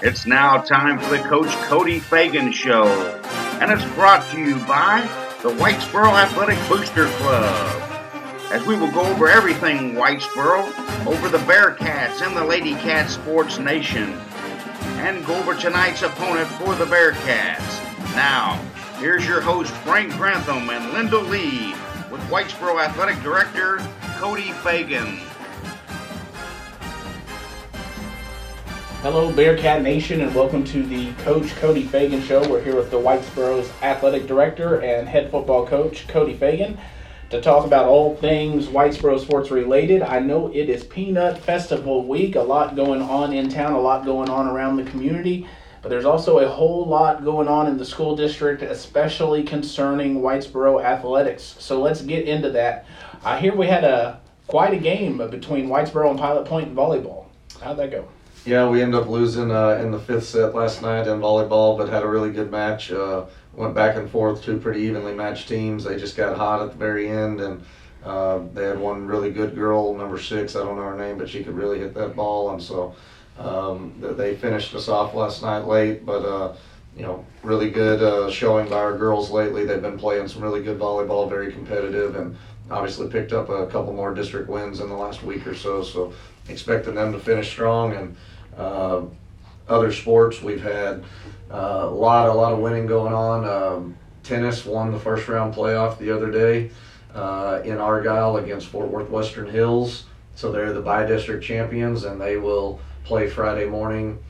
It's now time for the Coach Cody Fagan Show, and it's brought to you by the Whitesboro Athletic Booster Club. As we will go over everything Whitesboro, over the Bearcats and the Lady Cat Sports Nation, and go over tonight's opponent for the Bearcats. Now, here's your host Frank Grantham and Linda Lee with Whitesboro Athletic Director Cody Fagan. Hello, Bearcat Nation, and welcome to the Coach Cody Fagan Show. We're here with the Whitesboro's athletic director and head football coach, Cody Fagan, to talk about all things Whitesboro sports related. I know it is Peanut Festival week, a lot going on in town, a lot going on around the community, but there's also a whole lot going on in the school district, especially concerning Whitesboro athletics. So let's get into that. I hear we had a quite a game between Whitesboro and Pilot Point in volleyball. How'd that go? Yeah, we ended up losing uh, in the fifth set last night in volleyball, but had a really good match. Uh, went back and forth, two pretty evenly matched teams. They just got hot at the very end, and uh, they had one really good girl, number six. I don't know her name, but she could really hit that ball, and so um, they finished us off last night late. But uh, you know, really good uh, showing by our girls lately. They've been playing some really good volleyball, very competitive, and obviously picked up a couple more district wins in the last week or so. So expecting them to finish strong and uh, other sports we've had uh, a lot a lot of winning going on. Um, tennis won the first round playoff the other day uh, in Argyle against Fort Worth Western Hills. So they're the bi-district champions and they will play Friday morning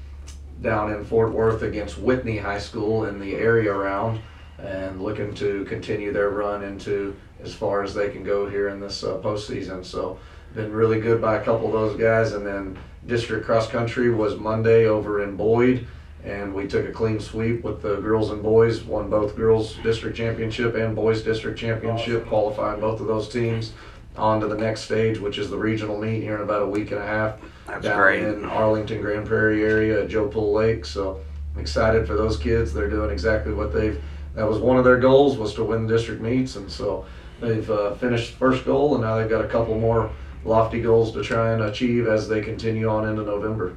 down in Fort Worth against Whitney High School in the area round and looking to continue their run into as far as they can go here in this uh, postseason. So been really good by a couple of those guys. And then district cross country was Monday over in Boyd, and we took a clean sweep with the girls and boys. Won both girls district championship and boys district championship, qualifying both of those teams on to the next stage, which is the regional meet here in about a week and a half. That's down great. in Arlington Grand Prairie area at Joe Pool Lake. So I'm excited for those kids. They're doing exactly what they've. That was one of their goals was to win the district meets, and so they've uh, finished first goal, and now they've got a couple more lofty goals to try and achieve as they continue on into November.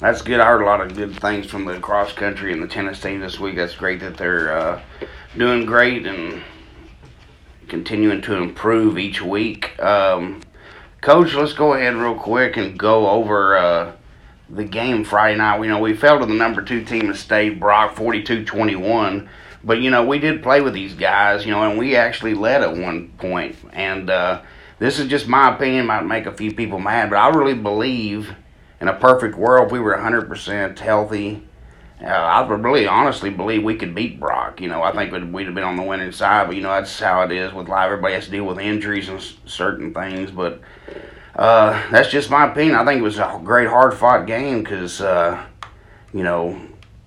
That's good. I heard a lot of good things from the cross country and the tennis team this week. That's great that they're uh, doing great and continuing to improve each week. Um, Coach, let's go ahead real quick and go over uh, the game Friday night. You know, we fell to the number two team in state, Brock, 42-21. But, you know, we did play with these guys, you know, and we actually led at one point. And uh, this is just my opinion, might make a few people mad, but I really believe in a perfect world, if we were 100% healthy, uh, I really honestly believe we could beat Brock. You know, I think we'd, we'd have been on the winning side, but you know that's how it is with life. Everybody has to deal with injuries and s- certain things, but uh, that's just my opinion. I think it was a great, hard-fought game because uh, you know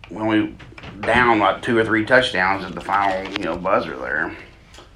when we down like two or three touchdowns at the final, you know, buzzer there.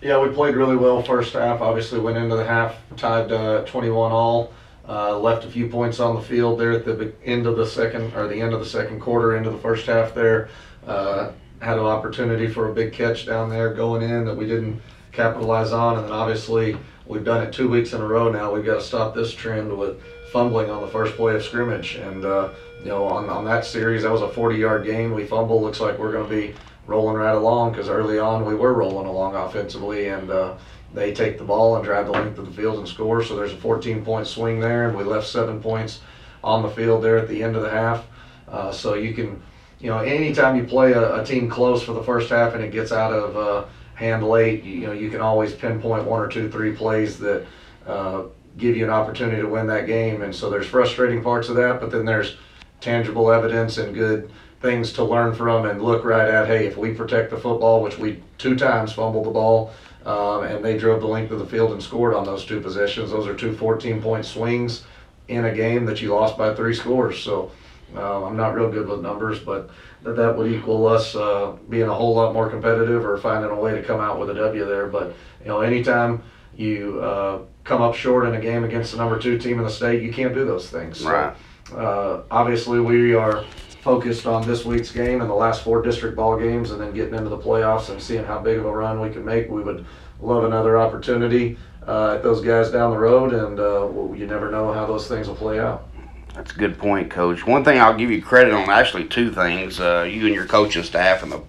Yeah, we played really well first half. Obviously, went into the half tied uh, 21 all. Uh, left a few points on the field there at the end of the second or the end of the second quarter, into the first half there. Uh, had an opportunity for a big catch down there going in that we didn't capitalize on, and then obviously we've done it two weeks in a row now. We've got to stop this trend with fumbling on the first play of scrimmage, and uh, you know on, on that series that was a 40-yard game. We fumble. Looks like we're going to be rolling right along because early on we were rolling along offensively and uh, they take the ball and drive the length of the field and score. So there's a 14 point swing there, and we left seven points on the field there at the end of the half. Uh, so you can, you know, anytime you play a, a team close for the first half and it gets out of uh, hand late, you, you know, you can always pinpoint one or two, three plays that uh, give you an opportunity to win that game. And so there's frustrating parts of that, but then there's tangible evidence and good things to learn from and look right at. Hey, if we protect the football, which we two times fumbled the ball, um, and they drove the length of the field and scored on those two possessions. Those are two 14 point swings in a game that you lost by three scores. So uh, I'm not real good with numbers, but that that would equal us uh, being a whole lot more competitive or finding a way to come out with a W there. But you know, anytime you uh, come up short in a game against the number two team in the state, you can't do those things. So, Right. uh, obviously, we are focused on this week's game and the last four district ball games, and then getting into the playoffs and seeing how big of a run we can make. We would love another opportunity uh, at those guys down the road, and uh, you never know how those things will play out. That's a good point, Coach. One thing I'll give you credit on, actually, two things. Uh, you and your coaching staff and the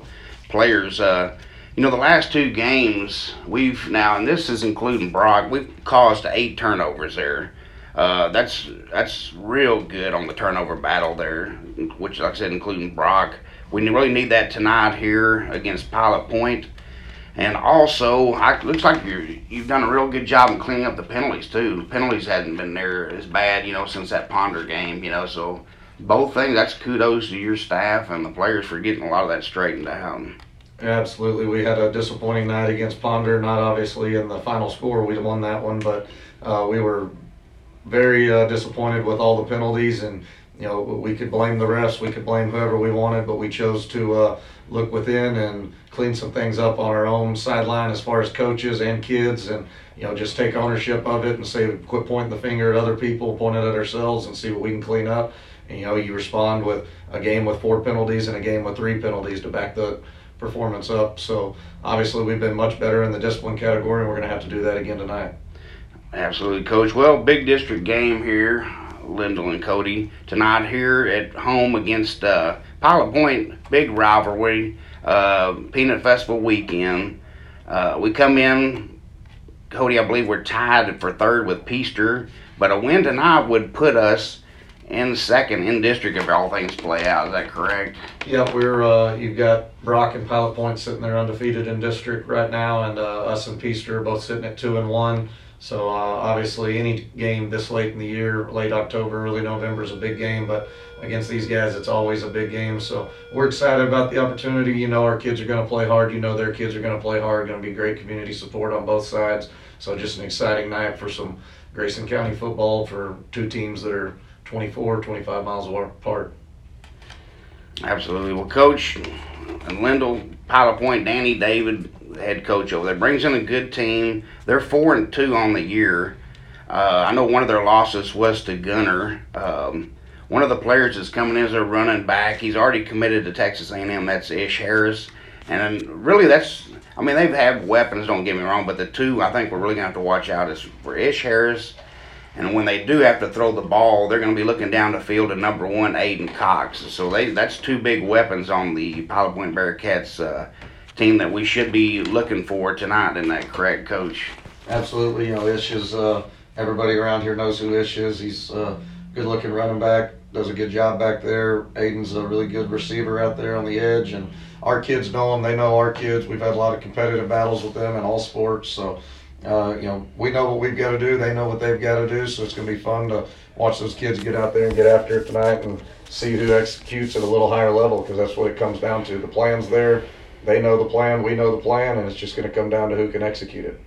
players. Uh, you know, the last two games we've now, and this is including Brock, we've caused eight turnovers there. Uh, that's that's real good on the turnover battle there, which, like I said, including Brock. We really need that tonight here against Pilot Point. And also, I, looks like you you've done a real good job in cleaning up the penalties too. The penalties hadn't been there as bad, you know, since that Ponder game, you know. So both things, that's kudos to your staff and the players for getting a lot of that straightened out. Absolutely, we had a disappointing night against Ponder. Not obviously in the final score, we won that one, but uh, we were very uh, disappointed with all the penalties and you know, we could blame the refs, we could blame whoever we wanted, but we chose to uh, look within and clean some things up on our own sideline as far as coaches and kids, and you know, just take ownership of it and say, quit pointing the finger at other people, point it at ourselves, and see what we can clean up. And you know, you respond with a game with four penalties and a game with three penalties to back the performance up. So obviously, we've been much better in the discipline category, and we're going to have to do that again tonight. Absolutely, Coach. Well, big district game here. Lyndall and Cody tonight here at home against uh, Pilot Point. Big rivalry, uh, Peanut Festival weekend. Uh, we come in, Cody. I believe we're tied for third with Peaster, but a win tonight would put us in second in district if all things play out. Is that correct? Yep, we're uh, you've got Brock and Pilot Point sitting there undefeated in district right now, and uh, us and Peaster are both sitting at two and one. So uh, obviously, any game this late in the year, late October, early November, is a big game. But against these guys, it's always a big game. So we're excited about the opportunity. You know, our kids are going to play hard. You know, their kids are going to play hard. Going to be great community support on both sides. So just an exciting night for some Grayson County football for two teams that are 24, 25 miles apart. Absolutely. Well, Coach and Lyndall, Pilot Point, Danny, David, head coach over there. Brings in a good team. They're four and two on the year. Uh, I know one of their losses was to Gunter. Um, one of the players that's coming in as a running back. He's already committed to Texas A&M. That's Ish Harris. And really, that's I mean they've had weapons. Don't get me wrong, but the two I think we're really gonna have to watch out is for Ish Harris. And when they do have to throw the ball, they're going to be looking down the field at number one, Aiden Cox. So they that's two big weapons on the Pilot Point Bearcats uh, team that we should be looking for tonight. In that correct, Coach? Absolutely. You know, Ish is uh, everybody around here knows who Ish is. He's a uh, good-looking running back. Does a good job back there. Aiden's a really good receiver out there on the edge, and our kids know him. They know our kids. We've had a lot of competitive battles with them in all sports. So, uh, you know, we know what we've got to do. They know what they've got to do. So it's going to be fun to watch those kids get out there and get after it tonight and see who executes at a little higher level because that's what it comes down to. The plan's there they know the plan, we know the plan, and it's just going to come down to who can execute it.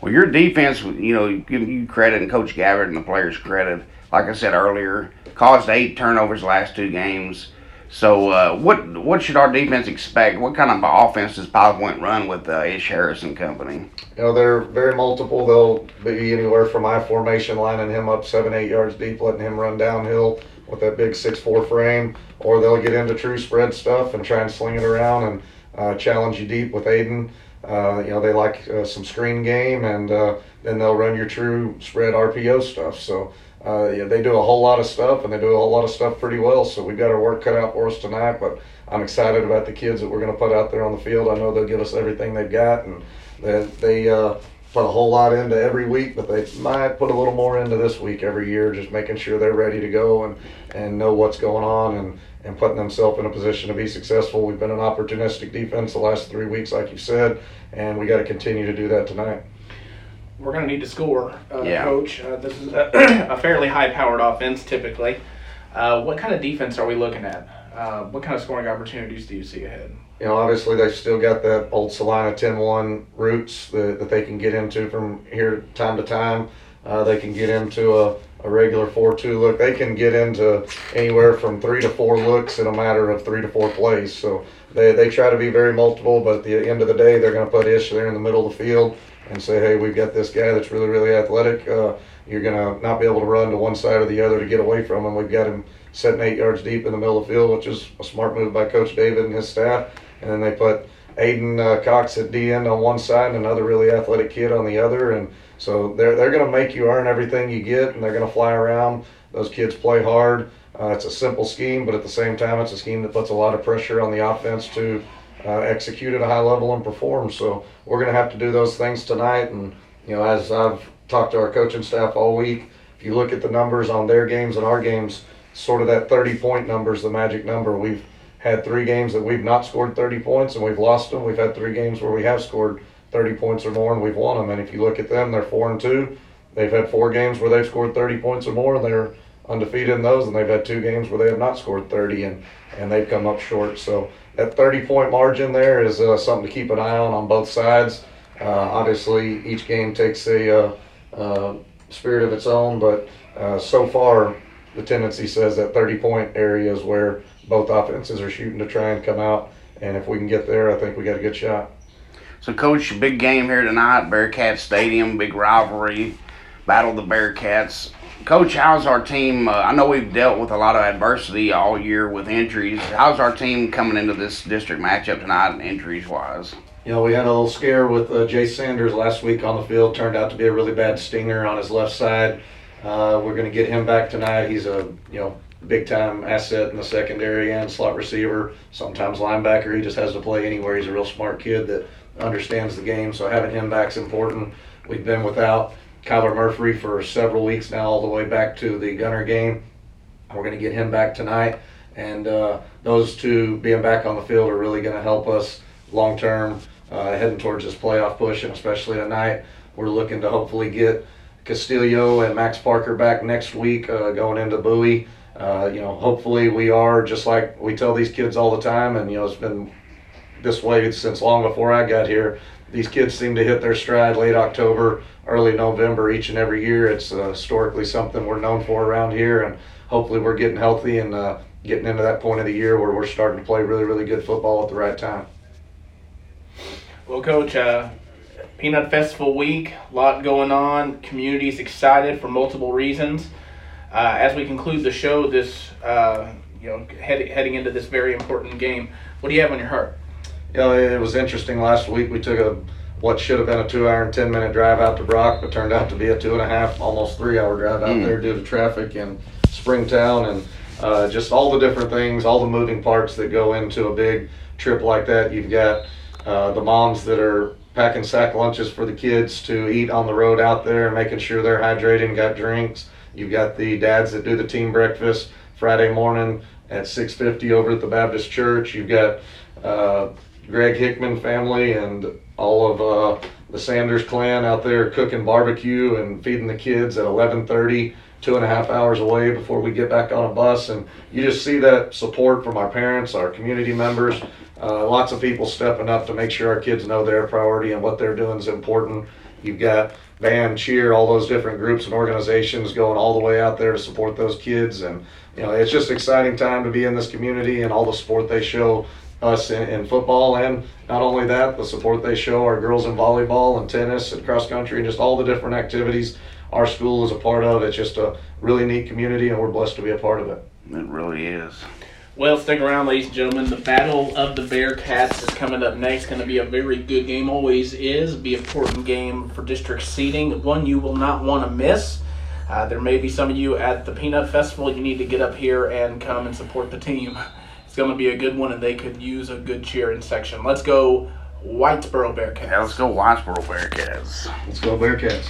Well, your defense, you know, give you credit and Coach Gabbard and the players credit. Like I said earlier, caused eight turnovers last two games. So, uh, what what should our defense expect? What kind of offense does Pilot Point run with uh, Ish Harris and company? You know, they're very multiple. They'll be anywhere from I formation, lining him up seven, eight yards deep, letting him run downhill with that big six four frame, or they'll get into true spread stuff and try and sling it around and uh, challenge you deep with Aiden. Uh, you know, they like uh, some screen game, and uh, then they'll run your true spread RPO stuff. So uh, yeah, they do a whole lot of stuff, and they do a whole lot of stuff pretty well. So we've got our work cut out for us tonight. But I'm excited about the kids that we're going to put out there on the field. I know they'll give us everything they've got, and they, they uh, put a whole lot into every week, but they might put a little more into this week every year, just making sure they're ready to go and, and know what's going on and and putting themselves in a position to be successful. We've been an opportunistic defense the last three weeks, like you said, and we got to continue to do that tonight. We're going to need to score, uh, yeah. coach. Uh, this is a, a fairly high-powered offense, typically. Uh, what kind of defense are we looking at? Uh, what kind of scoring opportunities do you see ahead? You know, obviously they've still got that old Celina 10-1 roots that, that they can get into from here time to time. Uh, they can get into a a regular 4-2 look. They can get into anywhere from three to four looks in a matter of three to four plays. So they, they try to be very multiple, but at the end of the day, they're going to put Ish there in the middle of the field and say, hey, we've got this guy that's really, really athletic. Uh, you're going to not be able to run to one side or the other to get away from him. We've got him setting eight yards deep in the middle of the field, which is a smart move by Coach David and his staff. And then they put Aiden uh, Cox at D end on one side and another really athletic kid on the other. And so they're, they're going to make you earn everything you get, and they're going to fly around. Those kids play hard. Uh, it's a simple scheme, but at the same time, it's a scheme that puts a lot of pressure on the offense to uh, execute at a high level and perform. So we're going to have to do those things tonight. And you know, as I've talked to our coaching staff all week, if you look at the numbers on their games and our games, sort of that 30 point number is the magic number. We've had three games that we've not scored 30 points and we've lost them. We've had three games where we have scored 30 points or more and we've won them. And if you look at them, they're four and two. They've had four games where they've scored 30 points or more and they're undefeated in those. And they've had two games where they have not scored 30 and, and they've come up short. So that 30 point margin there is uh, something to keep an eye on on both sides. Uh, obviously, each game takes a uh, uh spirit of its own, but uh, so far, the tendency says that 30 point area is where both offenses are shooting to try and come out. And if we can get there, I think we got a good shot. So, Coach, big game here tonight, Bearcat Stadium, big rivalry, battle the Bearcats. Coach, how's our team? Uh, I know we've dealt with a lot of adversity all year with injuries. How's our team coming into this district matchup tonight, injuries wise? You know, we had a little scare with uh, Jay Sanders last week on the field. Turned out to be a really bad stinger on his left side. Uh, we're going to get him back tonight. He's a you know big time asset in the secondary and slot receiver. Sometimes linebacker. He just has to play anywhere. He's a real smart kid that understands the game. So having him back is important. We've been without Kyler Murphy for several weeks now, all the way back to the Gunter game. We're going to get him back tonight, and uh, those two being back on the field are really going to help us long term uh, heading towards this playoff push, and especially tonight. We're looking to hopefully get Castillo and Max Parker back next week, uh, going into Bowie. Uh, you know, hopefully we are just like we tell these kids all the time, and you know it's been this way since long before I got here. These kids seem to hit their stride late October early November each and every year. It's uh, historically something we're known for around here, and hopefully we're getting healthy and uh, getting into that point of the year where we're starting to play really, really good football at the right time. Well, Coach, uh, Peanut Festival week, a lot going on. Community's excited for multiple reasons. Uh, as we conclude the show, this uh, you know head, heading into this very important game, what do you have on your heart? You know, it was interesting. Last week we took a what should have been a two hour and 10 minute drive out to Brock, but turned out to be a two and a half, almost three hour drive out mm. there due to traffic in Springtown and uh, just all the different things, all the moving parts that go into a big trip like that. You've got uh, the moms that are packing sack lunches for the kids to eat on the road out there, making sure they're hydrated and got drinks. You've got the dads that do the team breakfast Friday morning at 6:50 over at the Baptist Church. You've got uh, Greg Hickman family and all of uh, the Sanders clan out there cooking barbecue and feeding the kids at 11:30, two and a half hours away before we get back on a bus. And you just see that support from our parents, our community members, uh, lots of people stepping up to make sure our kids know their priority and what they're doing is important. You've got band, cheer, all those different groups and organizations going all the way out there to support those kids. And, you know, it's just exciting time to be in this community and all the support they show us in, in, football and not only that, the support they show our girls in volleyball and tennis and cross country and just all the different activities our school is a part of. It's just a really neat community and we're blessed to be a part of it. It really is. Well, stick around, ladies and gentlemen. The Battle of the Bearcats is coming up next. Going to be a very good game, always is. Be important game for district seating. One you will not want to miss. Uh, there may be some of you at the Peanut Festival. You need to get up here and come and support the team. It's going to be a good one, and they could use a good cheering section. Let's go, Whitesboro Bearcats. Yeah, let's go, Whitesboro Bearcats. Let's go, Bearcats.